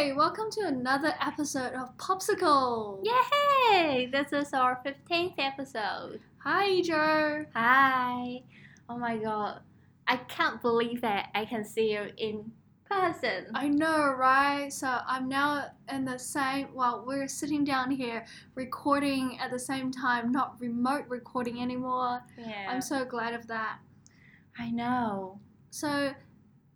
Hi, welcome to another episode of Popsicle. Yay! This is our 15th episode. Hi, Joe. Hi. Oh my god. I can't believe that I can see you in person. I know, right? So I'm now in the same. Well, we're sitting down here recording at the same time, not remote recording anymore. yeah. I'm so glad of that. I know. So,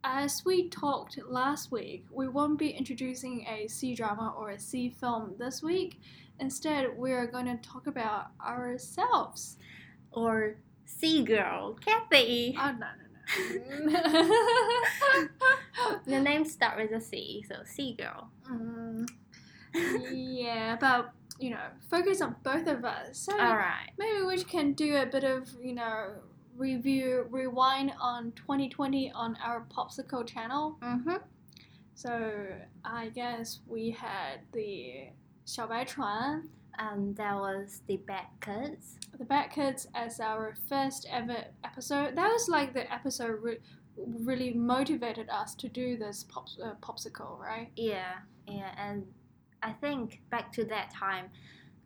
as we talked last week, we won't be introducing a C drama or a C film this week. Instead, we're going to talk about ourselves. Or Sea Girl, Kathy. Oh, no, no, no. the name starts with a C, so Sea Girl. Mm, yeah, but, you know, focus on both of us. So, Alright. maybe we can do a bit of, you know, review, rewind on 2020 on our Popsicle channel. Mm-hmm. So I guess we had the 小白船, And that was the Bad Kids. the Bad Kids as our first ever episode. That was like the episode re- really motivated us to do this pop- uh, popsicle, right? Yeah, yeah, and I think back to that time,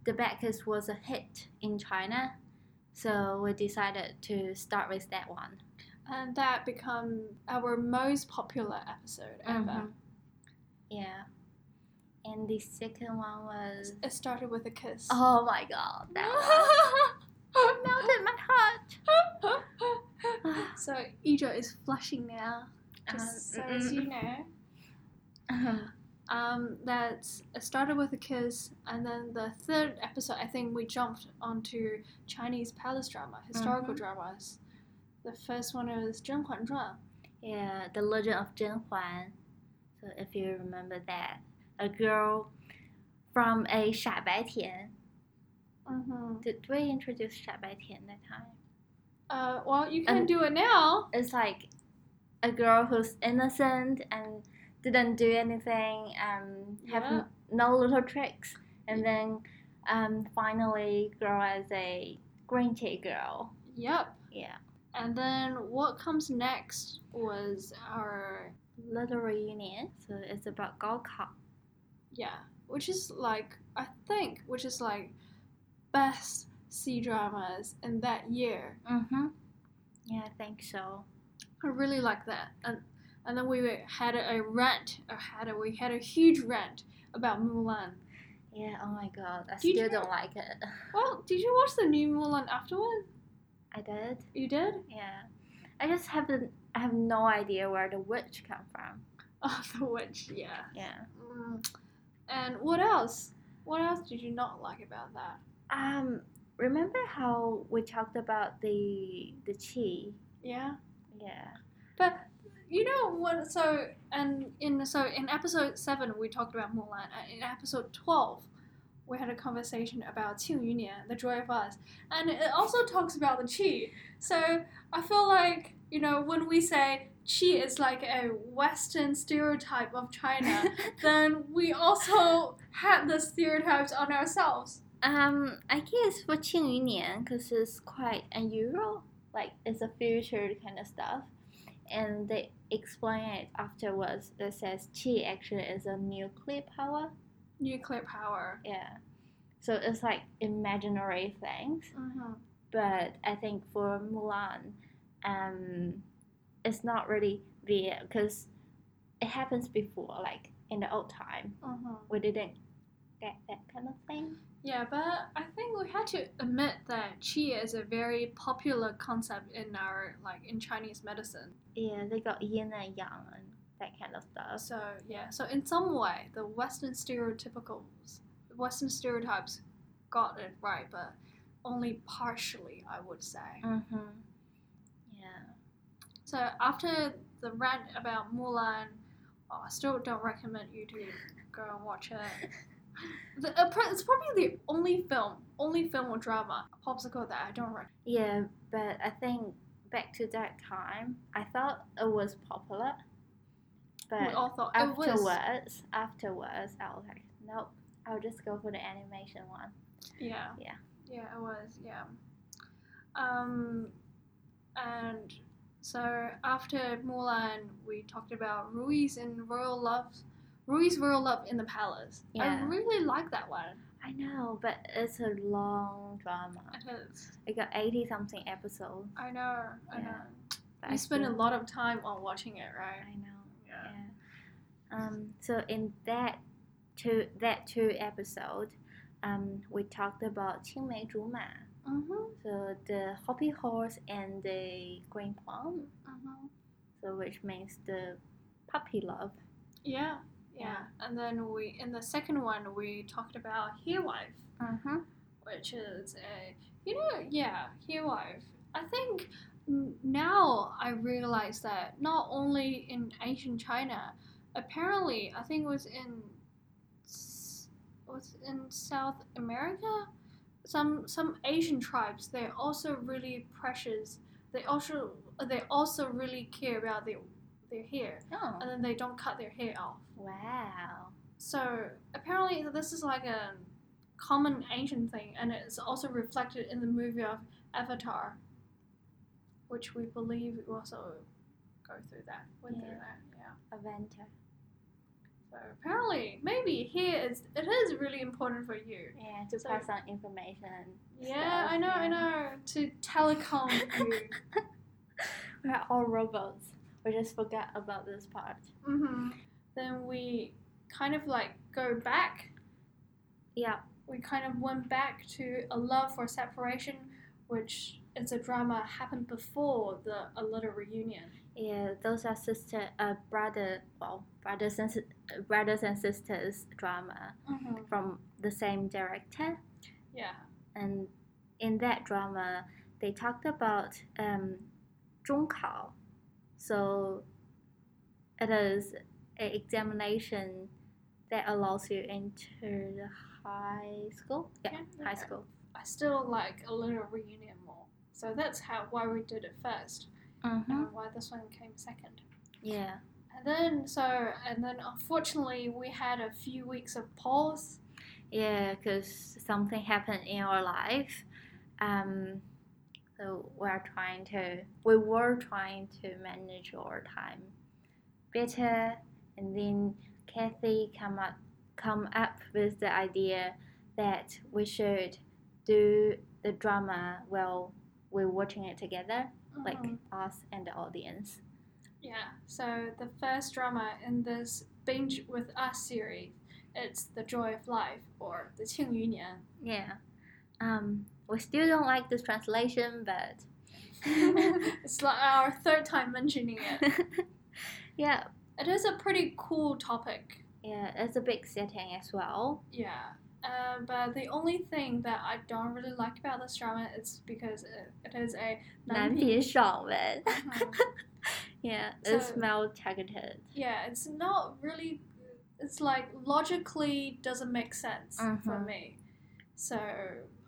the Bad Kids was a hit in China, so we decided to start with that one. And that become our most popular episode ever. Mhm. Yeah, and the second one was It started with a kiss. oh my god, that one melted my heart. so Ijo is flushing now, just Um, so as you know mhm. Um, that's it started with a kiss, and then the third episode, I think we jumped onto Chinese palace drama, historical Mhm. dramas. The first one is 甄嬛传. yeah, the Legend of Zhen Huan. So if you remember that, a girl from a 傻白甜 Mm-hmm. Did we introduce 傻白甜 that time? Uh, well, you can And- do it now. It's like a girl who's innocent and didn't do anything, um, have Yeah. no little tricks, and then um, finally grow as a green tea girl. Yep. Yeah, And then what comes next was our little reunion. So it's about Gaokao. yeah, which is like I think which is like best C dramas in that year. Mm-hmm. Yeah, I think so. I really like that. And and then we had a rant, or had a, we had a huge rant about Mulan. Yeah. Oh my god, I Did still you- don't like it. Well, did you watch the new Mulan afterward? I did. You did? Yeah. I just haven't. I have no idea where the witch come from. Oh, the witch, yeah. Yeah. Mm. And what else? What else did you not like about that? Um, remember how we talked about the the chi? Yeah. Yeah. But you know what? So and in so in episode seven we talked about Mulan. Uh, in episode twelve, we had a conversation about Qing Yunian, the joy of us, and it also talks about the qi. So I feel like you know when we say qi is like a Western stereotype of China, then we also had the stereotypes on ourselves. Um, I guess for Qing Yunian, because it's quite unusual, like it's a future kind of stuff and they explain it afterwards. It says chi actually is a nuclear power. Nuclear power. Yeah. So it's like imaginary things. Mm-hmm. but I think for Mulan, um, it's not really real because it happens before, like in the old time, Mm-hmm. we didn't get that kind of thing. Yeah, but I think we had to admit that qi is a very popular concept in our like in Chinese medicine. Yeah, they got yin and yang and that kind of stuff. So yeah, so in some way, the Western stereotypical Western stereotypes got it right, but only partially, I would say. Mm-hmm. Yeah. So after the rant about Mulan, oh, I still don't recommend you to go and watch it. The, uh, it's probably the only film, only film or drama, popsicle that I don't recommend. Yeah, but I think back to that time, I thought it was popular, we but all thought it was. afterwards, afterwards, I was like, nope, I'll just go for the animation one. Yeah. Yeah. Yeah, it was. Yeah. Um, and so after Mulan, we talked about Ruiz and Royal Love, Ruyi's Royal Love in the Palace. Yeah. I really like that one. I know, but it's a long drama. It is. It got 80 something episodes. I know, I yeah. know. You I spend a lot of time on watching it, right? I know. Yeah. Um, so in that two that two episode, um, we talked about Qingmei Zhuma. Mm-hmm. So the hoppy horse and the green palm. Mm-hmm. So which means the puppy love. Yeah. Yeah. And then we in the second one we talked about Here Wife, Mm-hmm. which is a you know yeah Here Wife. I think now I realize that not only in ancient China, apparently I think it was in was in South America. Some some Asian tribes they're also really precious. They also they also really care about their their hair, Oh. and then they don't cut their hair off. Wow. So apparently, this is like a common ancient thing, and it's also reflected in the movie of Avatar, which we believe also go through that. Went through Yeah. that, yeah. Aventa. So apparently, maybe here is it is really important for you. Yeah, to So- pass on information. Yeah, Stuff, I know, I know. To telecom you. We're all robots. We just forget about this part. hmm Then we kind of like go back Yeah. we kind of went back to a love for separation, which is a drama happened before the a little reunion. Yeah, those are sister, uh, brother, well, brothers and brothers and sisters drama Mm-hmm. from the same director, Yeah, and in that drama, they talked about um, 中考, so it is an examination that allows you into the high school. Yeah, Yeah, high school. I still like a little reunion more. So that's how why we did it 1st Mm-hmm. and why this one came second. Yeah. And then so and then unfortunately we had a few weeks of pause. Yeah, because something happened in our life. Um, so we're trying to, we were trying to manage our time better, and then Kathy come up, come up with the idea that we should do the drama while we're watching it together, mm-hmm. like us and the audience. Yeah. So the first drama in this binge with us series, it's the Joy of Life or the Qing Yu Yeah. Um, we still don't like this translation, but it's like our third time mentioning it. yeah, It is a pretty cool topic. Yeah, it's a big setting as well. Yeah. Uh, but the only thing that I don't really like about this drama is because it, it is a 男频爽文. Mhm. yeah, it's So- male targeted. yeah, it's not really. It's like logically doesn't make sense for Mhm. me. So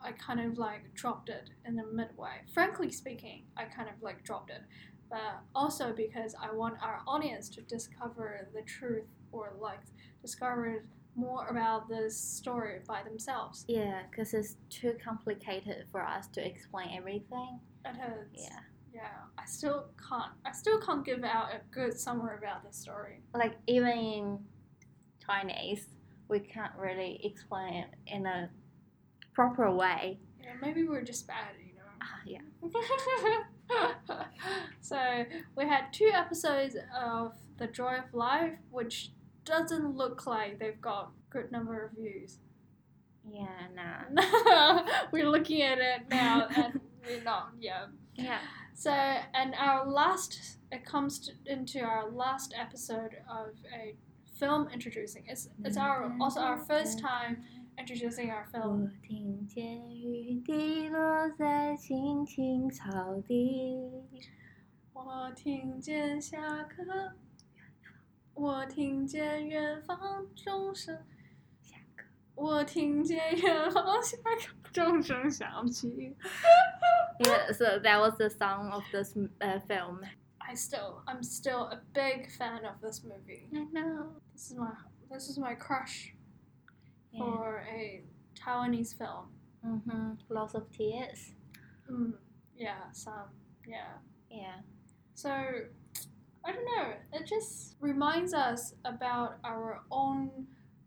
I kind of like dropped it in the midway. Frankly speaking, I kind of like dropped it. But also because I want our audience to discover the truth or like discover more about this story by themselves. Yeah, because it's too complicated for us to explain everything. It is. Yeah, Yeah. I still can't. I still can't give out a good summary about the story. like even in Chinese, we can't really explain it in a proper way. Yeah, maybe we're just bad, you know. Ah, yeah. so we had two episodes of The Joy of Life, which doesn't look like they've got good number of views. Yeah, nah. we're looking at it now, and we're not. Yeah. Yeah. So, and our last, it comes to, into our last episode of a film introducing. It's it's our also our first time introducing our 我 film. 听见雨滴落在青青草地。我听见下课，我听见远方钟声，下课。我听见远方下课钟声响起。 Yeah, so that was the song of this uh, film. I still, I'm still a big fan of this movie. I know. This is my, this is my crush Yeah. for a Taiwanese film. Mm-hmm. Lots of tears. Mm, yeah, some, yeah. Yeah. So, I don't know. It just reminds us about our own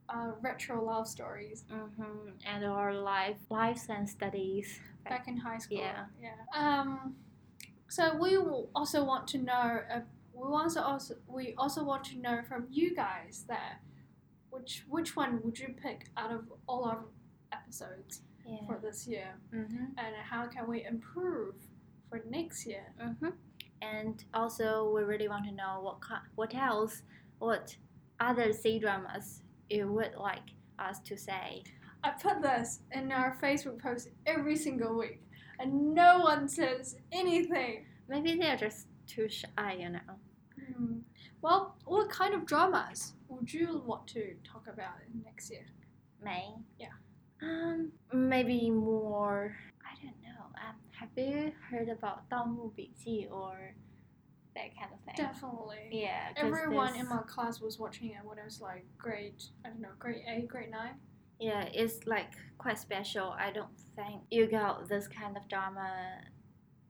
uh, retro love stories Mm-hmm. And our life, lives and studies. back in high school. Yeah. Yeah. Um. So we also want to know. Uh, we also also we also want to know from you guys that which which one would you pick out of all our episodes Yeah. for this year, Mm-hmm. and how can we improve for next year? Mm-hmm. And also, we really want to know what what else, what other C dramas you would like us to say. I put this in our Facebook post every single week, and no one says anything. Maybe they're just too shy, you know. Hmm. Well, what kind of dramas would you want to talk about next year? May. Yeah. Um, maybe more. I don't know. Um, have you heard about 盗墓笔记 or that kind of thing? Definitely. Yeah. 'cause Everyone in this- my class was watching it when I was like grade, I don't know, grade eight, grade nine. Yeah, it's like quite special. I don't think you got this kind of drama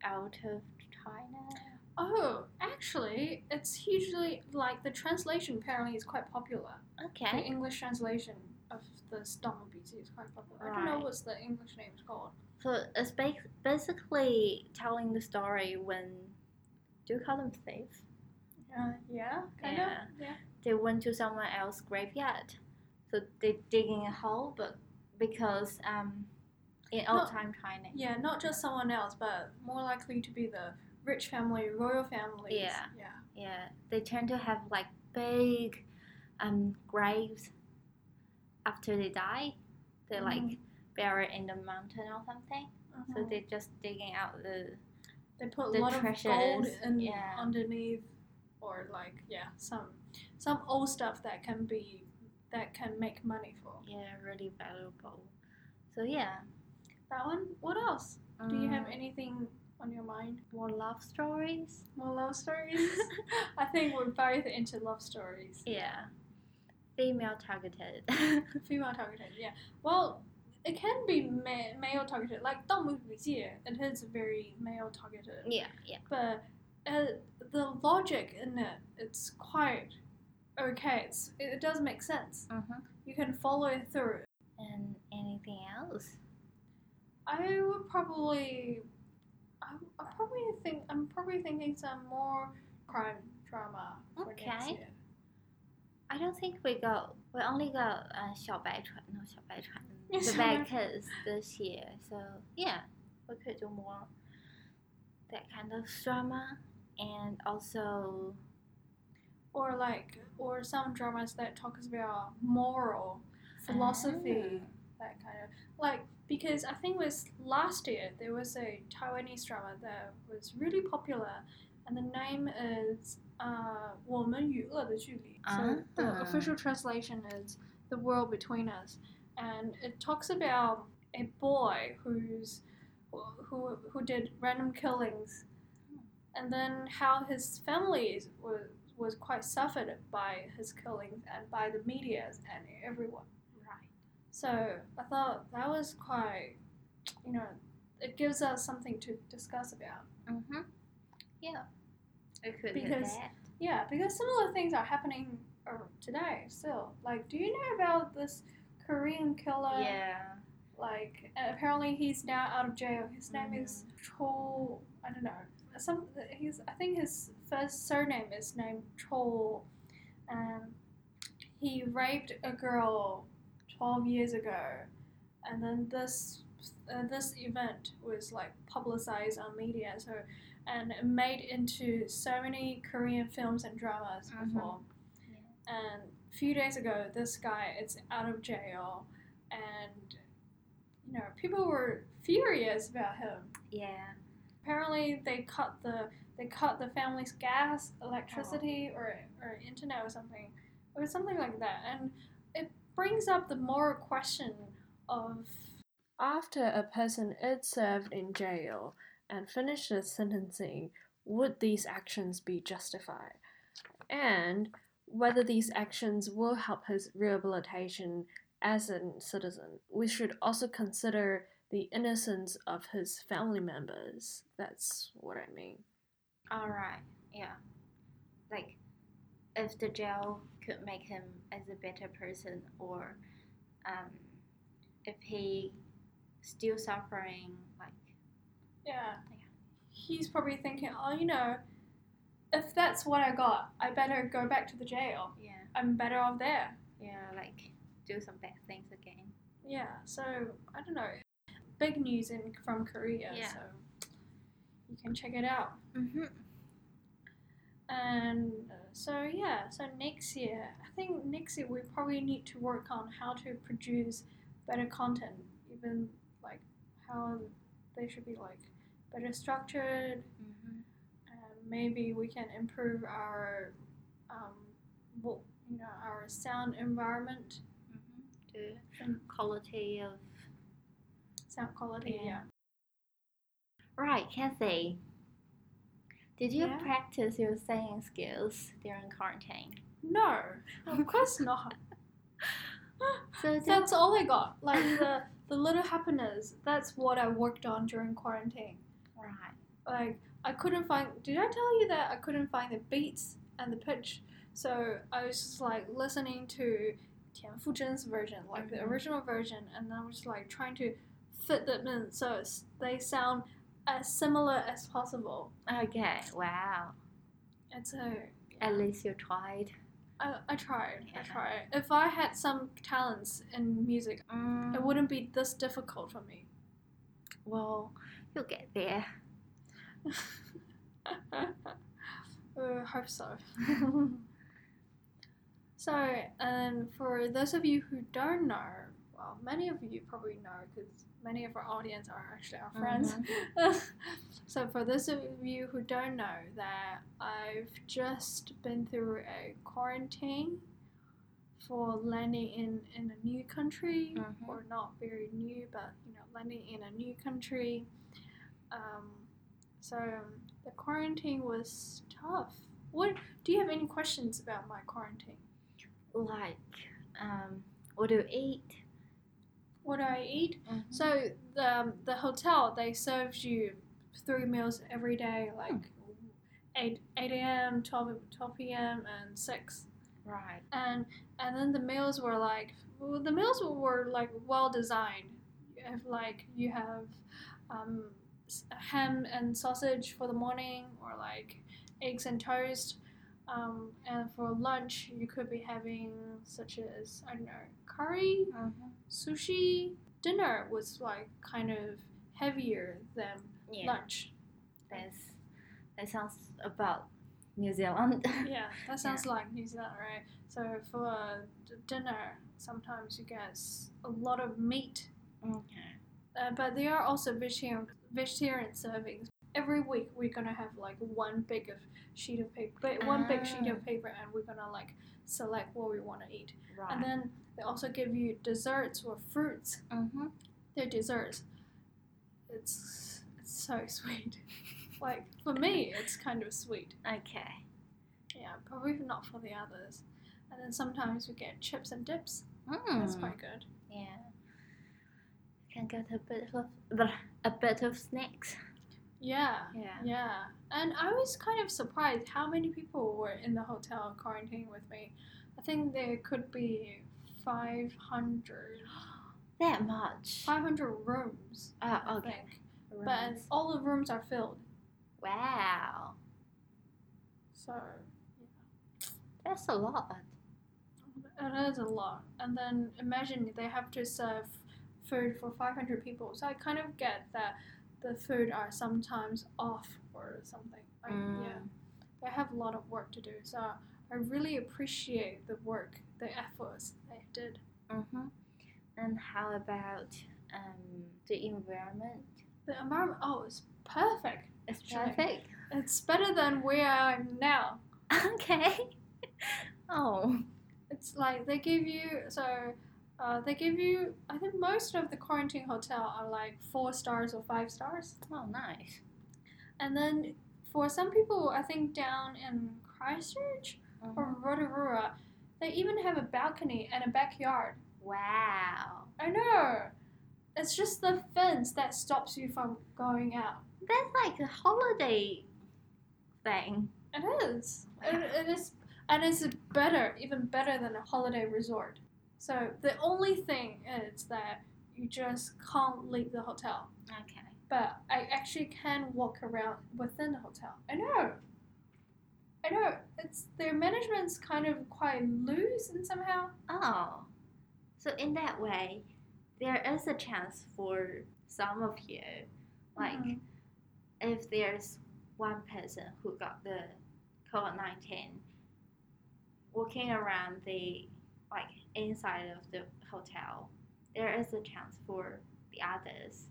out of China. Oh, actually, it's hugely like the translation apparently is quite popular. Okay. The English translation of the BC is quite popular. I don't know Right. what's the English name is called. So it's ba- basically telling the story when do you call them thieves? Uh, yeah, kind Yeah. of. Yeah. They went to someone else's graveyard, so they digging a hole, but because um, in old time China, Yeah, not just someone else, but more likely to be the rich family, royal families. Yeah. Yeah. yeah, they tend to have like big um graves after they die. They like Mhm. buried in the mountain or something. So Mhm. they're just digging out the They put a The lot of gold in yeah. underneath, or like yeah, some some old stuff that can be that can make money for. yeah really valuable. So yeah. That one. What else? Do you have Mm, anything on your mind? More love stories? More love stories? I think we're both into love stories. Yeah. Female targeted. Female targeted, yeah. Well, it can be ma- male targeted. Like, Don't Move It is very male targeted. Yeah, yeah. But uh, the logic in it, it's quite okay. It's, it, it does make sense. Mm-hmm. You can follow through. And anything else? I would probably I, I probably think I'm probably thinking some more crime drama for next Okay. year. I don't think we got. We only got uh, 小白船, no 小白船, Yeah, the 小白- bad kids this year. So yeah, we could do more that kind of drama, and also Or like, or some dramas that talks about moral, philosophy, Ah. that kind of like because I think it was last year there was a Taiwanese drama that was really popular, and the name is uh 我们与恶的距离. So the Ah. official translation is the world between us, and it talks about a boy who's who who did random killings, and then how his family was was quite suffered by his killings and by the medias and everyone. So I thought that was quite, you know, it gives us something to discuss about. Mm-hmm. Yeah, we could Because- that. Yeah, because similar things are happening today still. Like, do you know about this Korean killer? yeah. Like, apparently he's now out of jail. His name is Cho. I don't know. Some he's. I think his first surname is named Cho, and he raped a girl twelve years ago, and then this uh, this event was like publicized on media. So, and made into so many Korean films and dramas Mhm. before. Yeah. And a few days ago, this guy is out of jail, and you know people were furious about him. Yeah. Apparently, they cut the they cut the family's gas, electricity, or or internet or something. It was something like that, and it brings up the moral question of after a person is served in jail and finishes sentencing, would these actions be justified? And whether these actions will help his rehabilitation as a citizen. We should also consider the innocence of his family members. That's what I mean. All right. Yeah. like if the jail could make him as a better person or um, if he still suffering like Yeah. Yeah. He's probably thinking, oh, you know, if that's what I got, I better go back to the jail. yeah I'm better off there. yeah like do some bad things again Yeah. So I don't know. Big news in from Korea. Yeah. So you can check it out. mm-hmm. And uh, so yeah, so next year, I think next year we probably need to work on how to produce better content, even like how they should be like better structured. Mm-hmm. And maybe we can improve our, um, you know, our sound environment, Mm-hmm. the and quality of sound quality. Yeah. Yeah. right Kathy did you Yeah? practice your singing skills during quarantine No, of course not. so That's all I got. Like the the little happiness. That's what I worked on during quarantine. right like I couldn't find. Did I tell you that I couldn't find the beats and the pitch? So I was just like listening to Tian Fuzhen's version, like the Mhm. original version, and I was like trying to fit them in so it's, they sound as similar as possible. okay wow It's a. at least you tried I, I tried. I tried. If I had some talents in music, mm, it wouldn't be this difficult for me. well you'll get there uh, hope so. So, and for those of you who don't know, well, many of you probably know because many of our audience are actually our friends. so, for those of you who don't know, that I've just been through a quarantine for landing in in a new country, Mhm. or not very new, but you know, landing in a new country. Um, so the quarantine was tough. What do you have any questions about my quarantine? like um what do you eat What do I eat? Mhm. So the um, the hotel they served you three meals every day, like eight eight a.m., 12, 12 p.m., and six. right And and then the meals were like well, the meals were like well designed. You have like you have um, ham and sausage for the morning, or like eggs and toast. Um, and for lunch, you could be having such as I don't know curry, mm-hmm. sushi. Dinner was like kind of heavier than yeah lunch. that's that sounds about new zealand Yeah, that sounds like New Zealand, right? So for dinner, sometimes you get a lot of meat, okay uh, but there are also vegetarian vegetarian servings. Every week we're gonna have like one big of sheet of paper, one big sheet Ah. of paper, and we're gonna like select what we want to eat. right And then they also give you desserts or fruits. mm-hmm. They're desserts. It's it's so sweet. like for me, it's kind of sweet. okay Yeah, probably not for the others. And then sometimes we get chips and dips. mm. That's quite good. yeah can get a bit of a bit of snacks Yeah, yeah yeah. And I was kind of surprised how many people were in the hotel quarantining with me. I think there could be 500, that much 500 rooms. oh I okay think. But Rooms. all the rooms are filled. wow So that's a lot it is a lot. And then imagine they have to serve food for 500 people. So I kind of get that the food are sometimes off or something. Like, Yeah. Mm. They have a lot of work to do. So I really appreciate the work, the efforts they did. Mm-hmm. And how about um, the environment? The environment, oh, it's perfect. It's Actually. perfect. It's better than where I'm now. Okay. oh. It's like they give you, so uh, they give you, I think most of the quarantine hotel are like four stars or five stars. Oh, nice. And then for some people, I think down in Christchurch or Mhm. Rotorua, they even have a balcony and a backyard. Wow. I know. It's just the fence that stops you from going out. That's like a holiday thing. It is. It, it is, and it's better, even better than a holiday resort. So the only thing is that you just can't leave the hotel. Okay. But I actually can walk around within the hotel. I know. I know. It's their management's kind of quite loose and somehow. Oh, so in that way, there is a chance for some of you, like Mhm. if there's one person who got the COVID nineteen, walking around the like inside of the hotel, there is a chance for the others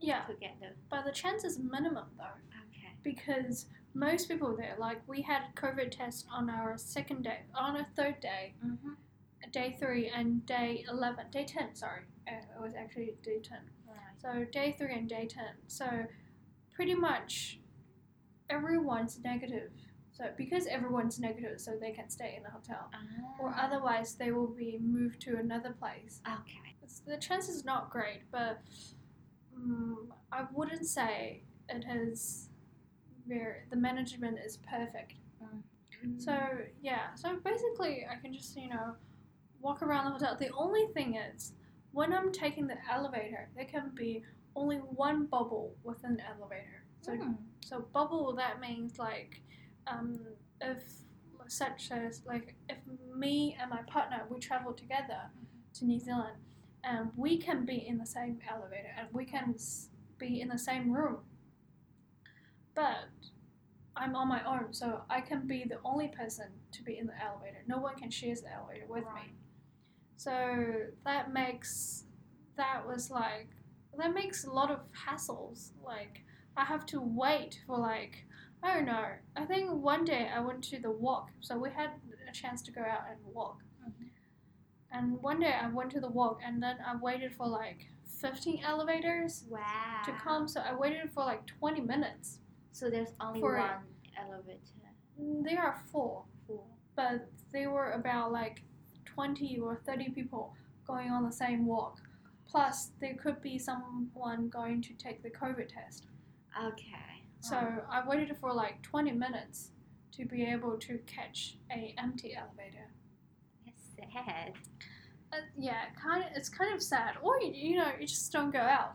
Yeah, to get the but the chance is minimum though. okay. because most people there, like we had COVID test on our second day, on our third day, Mm-hmm. day three and day eleven, day ten. Sorry, uh, it was actually day ten. Right. So day three and day ten. So pretty much everyone's negative. So because everyone's negative, so they can stay in the hotel, or Ah, otherwise they will be moved to another place. Okay. It's, the chance is not great, but um, I wouldn't say it is very. The management is perfect. So yeah, so basically I can just you know walk around the hotel. The only thing is when I'm taking the elevator, there can be only one bubble within the elevator. So Hmm. so bubble that means like um, if such as like if me and my partner we travel together to New Zealand and we can be in the same elevator and we can be in the same room. But I'm on my own, so I can be the only person to be in the elevator. No one can share the elevator with Right. me. So that makes that was like that makes a lot of hassles. Like I have to wait for like I don't know. I think one day I went to the walk, so we had a chance to go out and walk. Mhm. And one day I went to the walk, and then I waited for like 15 elevators Wow. to come. So I waited for like 20 minutes. So there's only one elevator. Mm, There are four, Four. but they were about like 20 or 30 people going on the same walk. Plus, there could be someone going to take the COVID test. Okay. So. I waited for like 20 minutes to be able to catch a empty elevator. It's sad. Uh, yeah, kind of. It's kind of sad. Or you, you know, you just don't go out,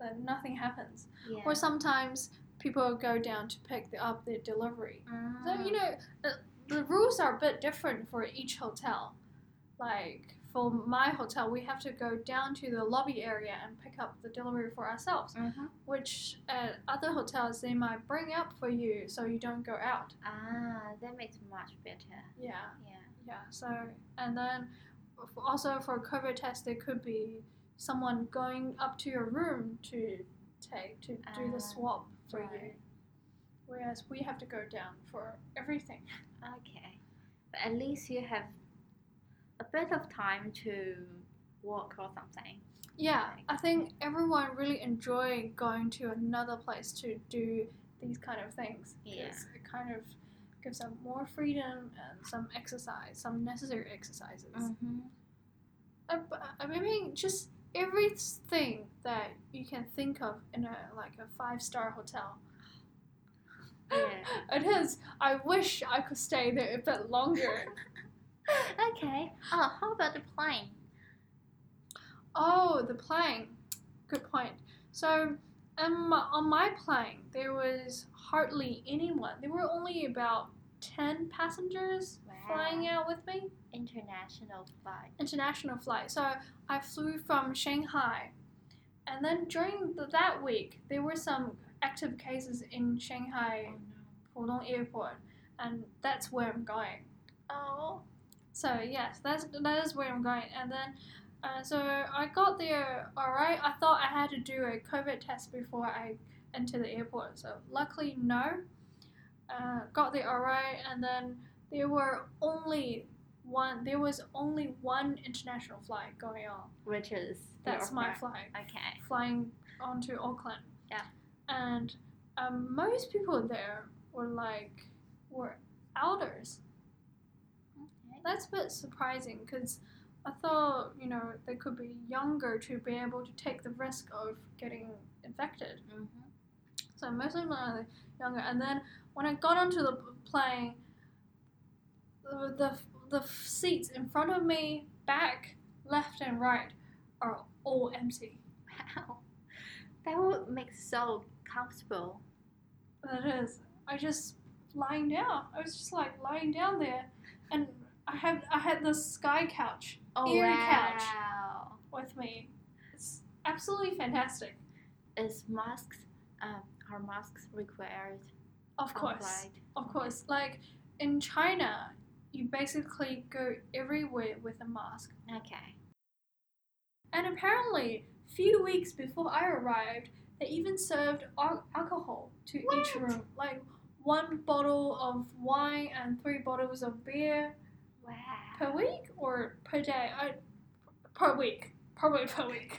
then nothing happens. Yeah. Or sometimes people go down to pick the, up their delivery. So you Mm. know, the, the rules are a bit different for each hotel. Like for my hotel, we have to go down to the lobby area and pick up the delivery for ourselves. Mhm. Which at other hotels they might bring up for you, so you don't go out. Ah, that makes much better. Yeah. Yeah. Yeah, so and then also for COVID test, there could be someone going up to your room to take to do Ah, the swab for you, whereas we have to go down for everything. Okay. But at least you have a bit of time to walk or something. Yeah, I think everyone really enjoy going to another place to do these kind of things. Yeah. it kind of gives them more freedom and some exercise, some necessary exercises. Mm-hmm. Uh, but, I mean, just everything that you can think of in a like a five star hotel. Yeah. It is. I wish I could stay there a bit longer. okay. Oh, how about the plane? oh, the plane. Good point. So, um, on my plane, there was hardly anyone. There were only about ten passengers flying out with me. International flight. international flight. So I flew from Shanghai, and then during the, that week there were some active cases in Shanghai Pudong Airport, and that's where I'm going. Oh. So yes, that's that is where I'm going, and then. Uh, so I got there alright. I thought I had to do a COVID test before I enter the airport. So luckily, no. Uh, got there alright, and then there were only one. There was only one international flight going on. Which is That's my flight. flight, Okay. flying onto Auckland. Yeah. And um, most people there were like were elders. That's a bit surprising because I thought you know they could be younger to be able to take the risk of getting infected. Mm-hmm. So most of them are younger. And then when I got onto the plane, the, the the seats in front of me, back, left, and right are all empty. Wow. That would make so comfortable. That is. I just lying down. I was just like lying down there, and I had I had the sky couch Oh Air wow. couch. with me. It's absolutely fantastic. Is masks um are masks required Of course, flight? of course. Like in China, you basically go everywhere with a mask. Okay. And apparently, few weeks before I arrived, they even served al- alcohol to each room. Like one bottle of wine and three bottles of beer Wow. per week or per day. I, per week, probably per week.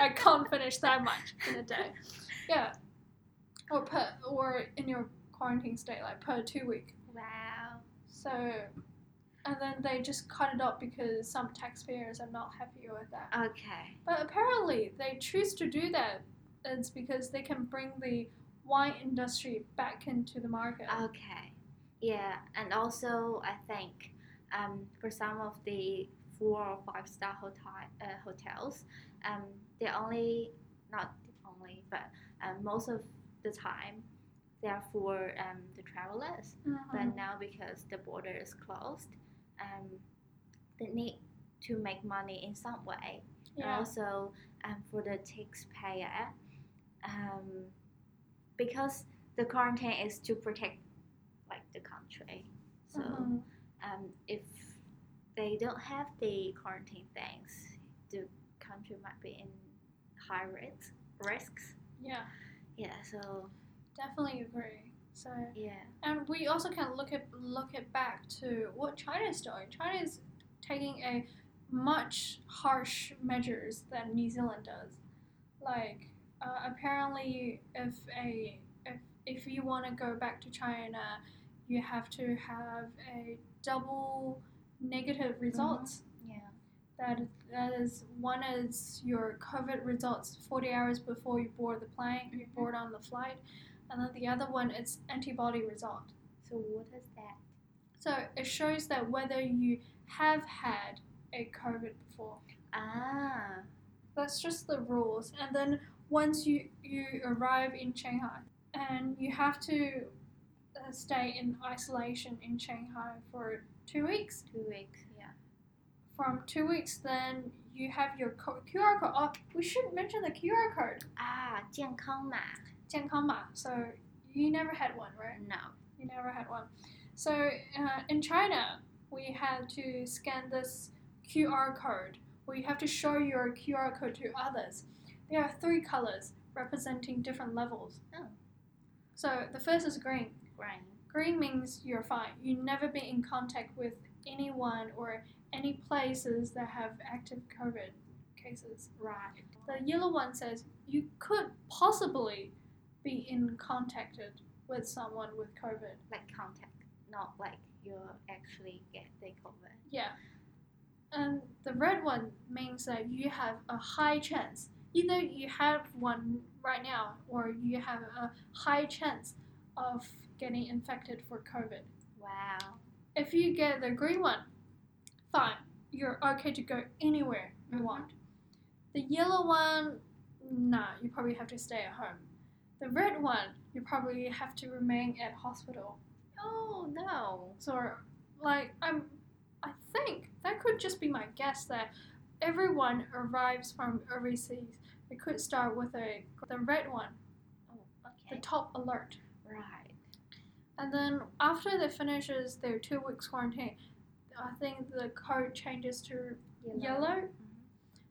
I can't finish that much in a day. Yeah, or per or in your quarantine stay, like per two week. Wow. So, and then they just cut it up because some taxpayers are not happy with that. Okay. But apparently, they choose to do that. It's because they can bring the wine industry back into the market. Okay. Yeah, and also I think um, for some of the four or five star hotel uh, hotels, um, they only not only but um, most of the time they are for um, the travelers. But now because the border is closed, um, they need to make money in some way. And also um, for the taxpayer, um, because the quarantine is to protect like the country. So Mhm. Um, if they don't have the quarantine things, the country might be in high risk risks. Yeah, Yeah. So definitely agree. So, yeah. and we also can look at look it back to what China is doing. China is taking a much harsh measures than New Zealand does. Like, uh, apparently, if a if if you want to go back to China, you have to have a double negative results. Yeah. That that is one is your COVID results 40 hours before you board the plane, you Mhm. board on the flight, and then the other one is antibody result. So what is that? So it shows that whether you have had a COVID before. Ah. That's just the rules. And then once you you arrive in Shanghai, and you have to uh, stay in isolation in Shanghai for two weeks. Two weeks. Yeah. From two weeks, then you have your co- QR code. Oh, we should mention the QR code. Ah, 健康码. 健康码. So you never had one, right? No. You never had one. So uh, in China, we had to scan this QR code where you have to show your QR code to others. There are three colors representing different levels. Oh. So the first is green. Right. Green means you're fine. You never been in contact with anyone or any places that have active COVID cases. Right. The yellow one says you could possibly be in contacted with someone with COVID. Like contact, not like you actually get the COVID. Yeah. And the red one means that you have a high chance. Either you have one right now or you have a high chance of getting infected for COVID. Wow. If you get the green one, fine. You're okay to go anywhere you Mhm. want. The yellow one, nah, you probably have to stay at home. The red one, you probably have to remain at hospital. Oh no. So, like, I'm, I think that could just be my guess that everyone arrives from overseas. It could start with a the red one. the okay. The top alert, Right. And then after they finishes their two weeks quarantine, I think the code changes to yellow. Mhm.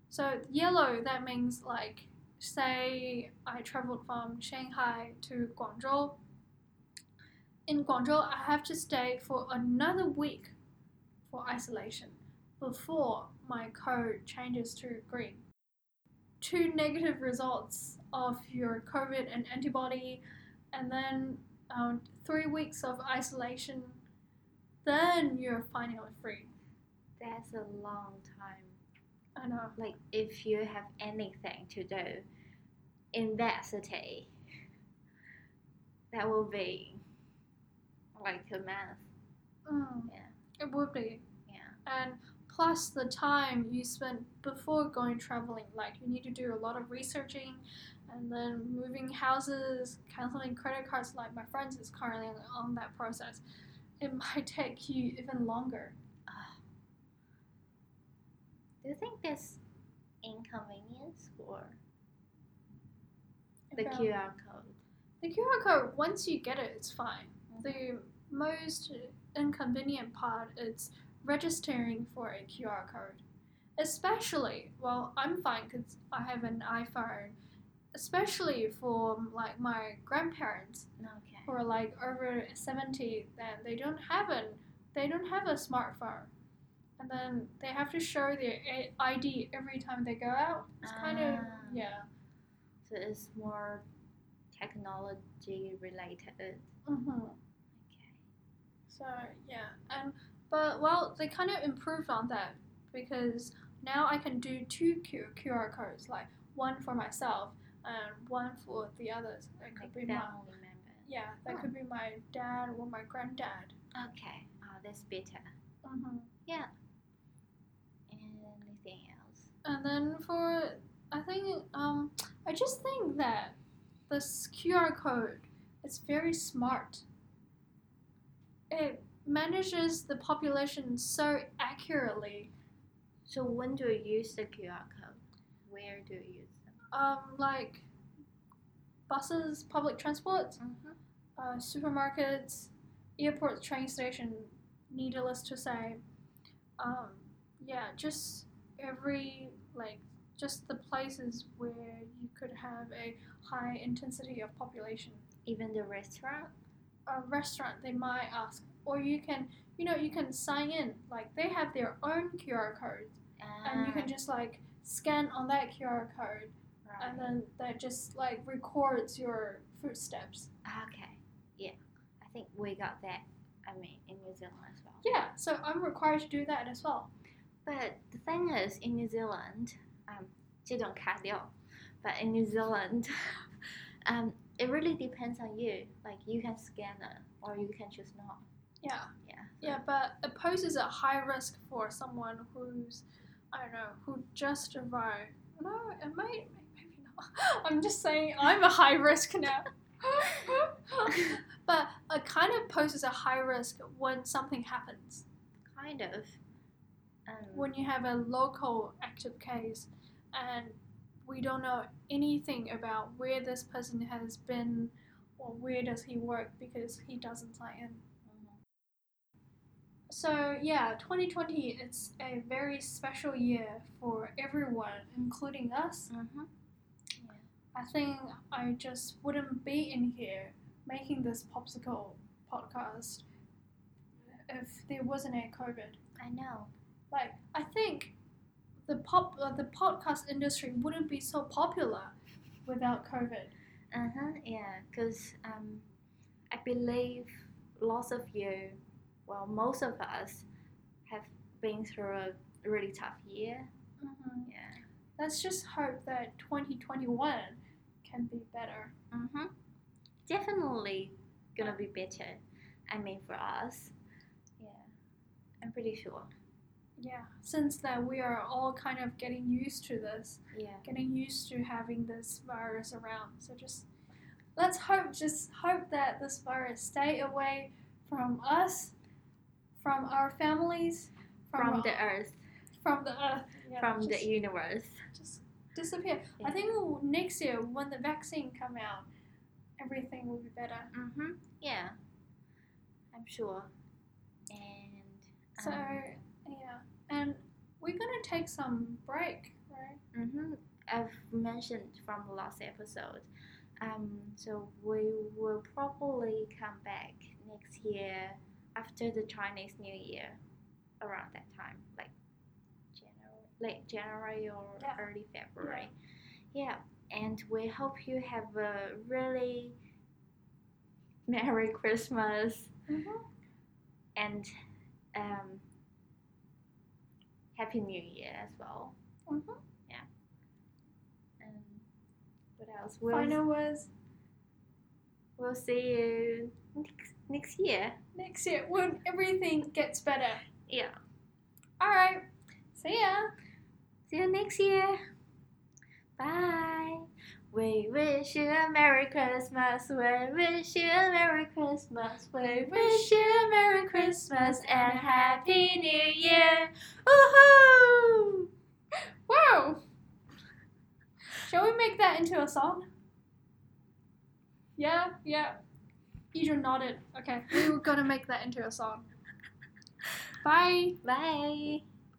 So yellow that means like say I traveled from Shanghai to Guangzhou. In Guangzhou, I have to stay for another week for isolation before my code changes to green. Two negative results of your COVID and antibody, and then um, three weeks of isolation, then you're finally free. That's a long time. I know. Like if you have anything to do in that city, that will be like a month. Mm. Yeah. It would be. Yeah. And plus the time you spend before going traveling, like you need to do a lot of researching and then moving houses, canceling credit cards like my friends is currently on that process. It might take you even longer. Do you think there's inconvenience for the About- QR code? The QR code, once you get it, it's fine. Mhm. The most inconvenient part is registering for a QR code. Especially, well, I'm fine because I have an iPhone. Especially for like my grandparents Okay. who are like over seventy, then they don't have an they don't have a smartphone, and then they have to show their ID every time they go out. It's kind of Ah. yeah. So it's more technology related. hmm Okay. So yeah, and but well, they kind of improved on that because now I can do two QR codes, like one for myself and one for the others. That could Like be my family member. yeah, that Oh. could be my dad or my granddad. Okay. Oh, that's better. hmm Anything else? And then for I think um I just think that this QR code is very smart. It manages the population so accurately. So when do you use the QR code? Where do you? Um, like buses, public transport, Mm-hmm. uh, supermarkets, airports, train station. Needless to say, um, yeah, just every like just the places where you could have a high intensity of population. Even the restaurant? A restaurant, they might ask, or you can, you know, you can sign in. Like they have their own QR code, and you can Ah, just like scan on that QR code and then that just like records your footsteps. Okay. Yeah. I think we got that. I mean, in New Zealand as well. Yeah, so I'm required to do that as well. But the thing is, in New Zealand, um, 这种卡掉, but in New Zealand, um, it really depends on you. Like you can scan it or you can choose not. Yeah, Yeah. yeah, but it poses a high risk for someone who's, I don't know, who just arrived. No, it might, maybe not. I'm just saying I'm a high risk now. but it kind of poses a high risk when something happens. Kind of. Um, When you have a local active case and we don't know anything about where this person has been or where does he work because he doesn't sign in. mhm. So yeah, 2020 it's a very special year for everyone, including us. Mhm. I think I just wouldn't be in here making this popsicle podcast if there wasn't a COVID. I know. Like I think the pop uh, the podcast industry wouldn't be so popular without COVID. Uh huh. Yeah, because um, I believe lots of you, well, most of us, have been through a really tough year. Mm-hmm. Yeah. Let's just hope that 2021 can be better. Mhm. Definitely gonna be better. I mean, for us. Yeah. I'm pretty sure. Yeah, since that we are all kind of getting used to this, Yeah. getting used to having this virus around. So just let's hope, just hope that this virus stay away from us, from our families, From the earth, from the earth, yeah, from just, the universe. just disappear. Yeah. I think next year when the vaccine come out, everything will be better. Mhm. Yeah. I'm sure. And. So um, yeah, and we're gonna take some break, right? Mm-hmm. I've mentioned from the last episode. Um, so we will probably come back next year after the Chinese New Year, around that time, like late January or Yeah. early February. Yeah. and we hope you have a really Merry Christmas Mm-hmm. and um, Happy New Year as well. Mm-hmm. And what else? We'll, Final words we'll see you next, next year. next year when everything gets better. Yeah. All right. See ya. See you next year. Bye. We wish you a Merry Christmas. We wish you a Merry Christmas. We wish you a Merry Christmas and Happy New Year. Woohoo! Whoa. Shall we make that into a song? Yeah, yeah. Idra nodded. Okay, we were gonna make that into a song. Bye. Bye.